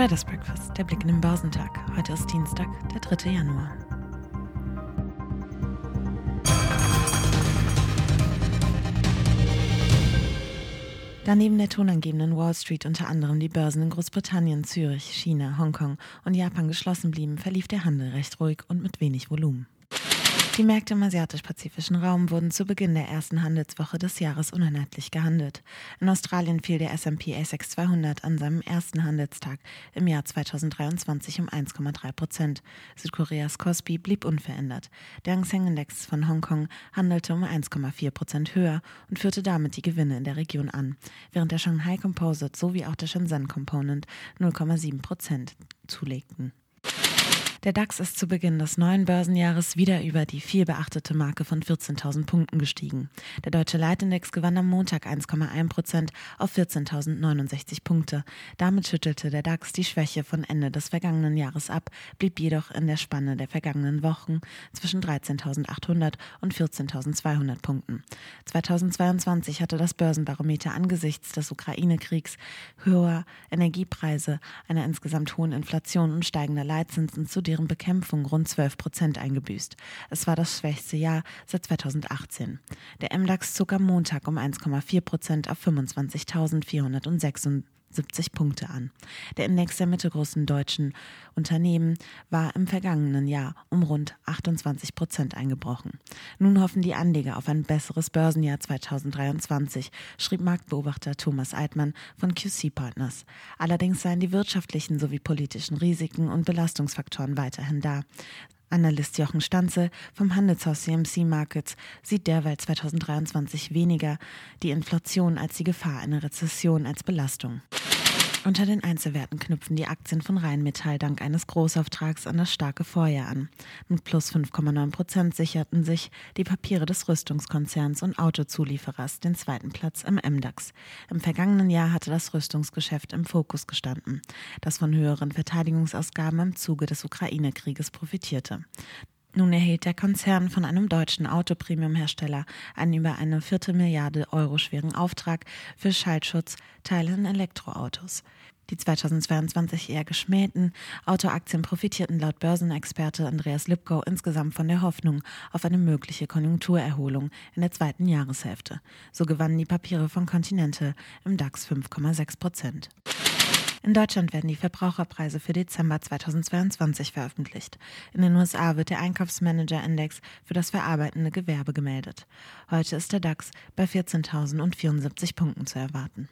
Traders Breakfast, der Blick in den Börsentag. Heute ist Dienstag, der 3. Januar. Daneben der tonangebenden Wall Street unter anderem die Börsen in Großbritannien, Zürich, China, Hongkong und Japan geschlossen blieben, verlief der Handel recht ruhig und mit wenig Volumen. Die Märkte im asiatisch-pazifischen Raum wurden zu Beginn der ersten Handelswoche des Jahres uneinheitlich gehandelt. In Australien fiel der S&P ASX 200 an seinem ersten Handelstag im Jahr 2023 um 1,3 Prozent. Südkoreas Kospi blieb unverändert. Der Hang Seng Index von Hongkong handelte um 1,4 Prozent höher und führte damit die Gewinne in der Region an, während der Shanghai Composite sowie auch der Shenzhen Component 0,7 Prozent zulegten. Der DAX ist zu Beginn des neuen Börsenjahres wieder über die viel beachtete Marke von 14.000 Punkten gestiegen. Der deutsche Leitindex gewann am Montag 1,1 Prozent auf 14.069 Punkte. Damit schüttelte der DAX die Schwäche von Ende des vergangenen Jahres ab, blieb jedoch in der Spanne der vergangenen Wochen zwischen 13.800 und 14.200 Punkten. 2022 hatte das Börsenbarometer angesichts des Ukraine-Kriegs, höherer Energiepreise, einer insgesamt hohen Inflation und steigender Leitzinsen zu deren Bekämpfung rund 12 Prozent eingebüßt. Es war das schwächste Jahr seit 2018. Der MDAX zog am Montag um 1,4 Prozent auf 25.476 70 Punkte an. Der Index der mittelgroßen deutschen Unternehmen war im vergangenen Jahr um rund 28 Prozent eingebrochen. Nun hoffen die Anleger auf ein besseres Börsenjahr 2023, schrieb Marktbeobachter Thomas Eitmann von QC Partners. Allerdings seien die wirtschaftlichen sowie politischen Risiken und Belastungsfaktoren weiterhin da. Analyst Jochen Stanze vom Handelshaus CMC Markets sieht derweil 2023 weniger die Inflation als die Gefahr einer Rezession als Belastung. Unter den Einzelwerten knüpfen die Aktien von Rheinmetall dank eines Großauftrags an das starke Vorjahr an. Mit plus 5,9 Prozent sicherten sich die Papiere des Rüstungskonzerns und Autozulieferers den zweiten Platz im MDAX. Im vergangenen Jahr hatte das Rüstungsgeschäft im Fokus gestanden, das von höheren Verteidigungsausgaben im Zuge des Ukraine-Krieges profitierte. Nun erhielt der Konzern von einem deutschen Autopremiumhersteller einen über eine Viertelmilliarde Euro schweren Auftrag für Schaltschutzteile in Elektroautos. Die 2022 eher geschmähten Autoaktien profitierten laut Börsenexperte Andreas Lipkow insgesamt von der Hoffnung auf eine mögliche Konjunkturerholung in der zweiten Jahreshälfte. So gewannen die Papiere von Continental im DAX 5,6 Prozent. In Deutschland werden die Verbraucherpreise für Dezember 2022 veröffentlicht. In den USA wird der Einkaufsmanager-Index für das verarbeitende Gewerbe gemeldet. Heute ist der DAX bei 14.074 Punkten zu erwarten.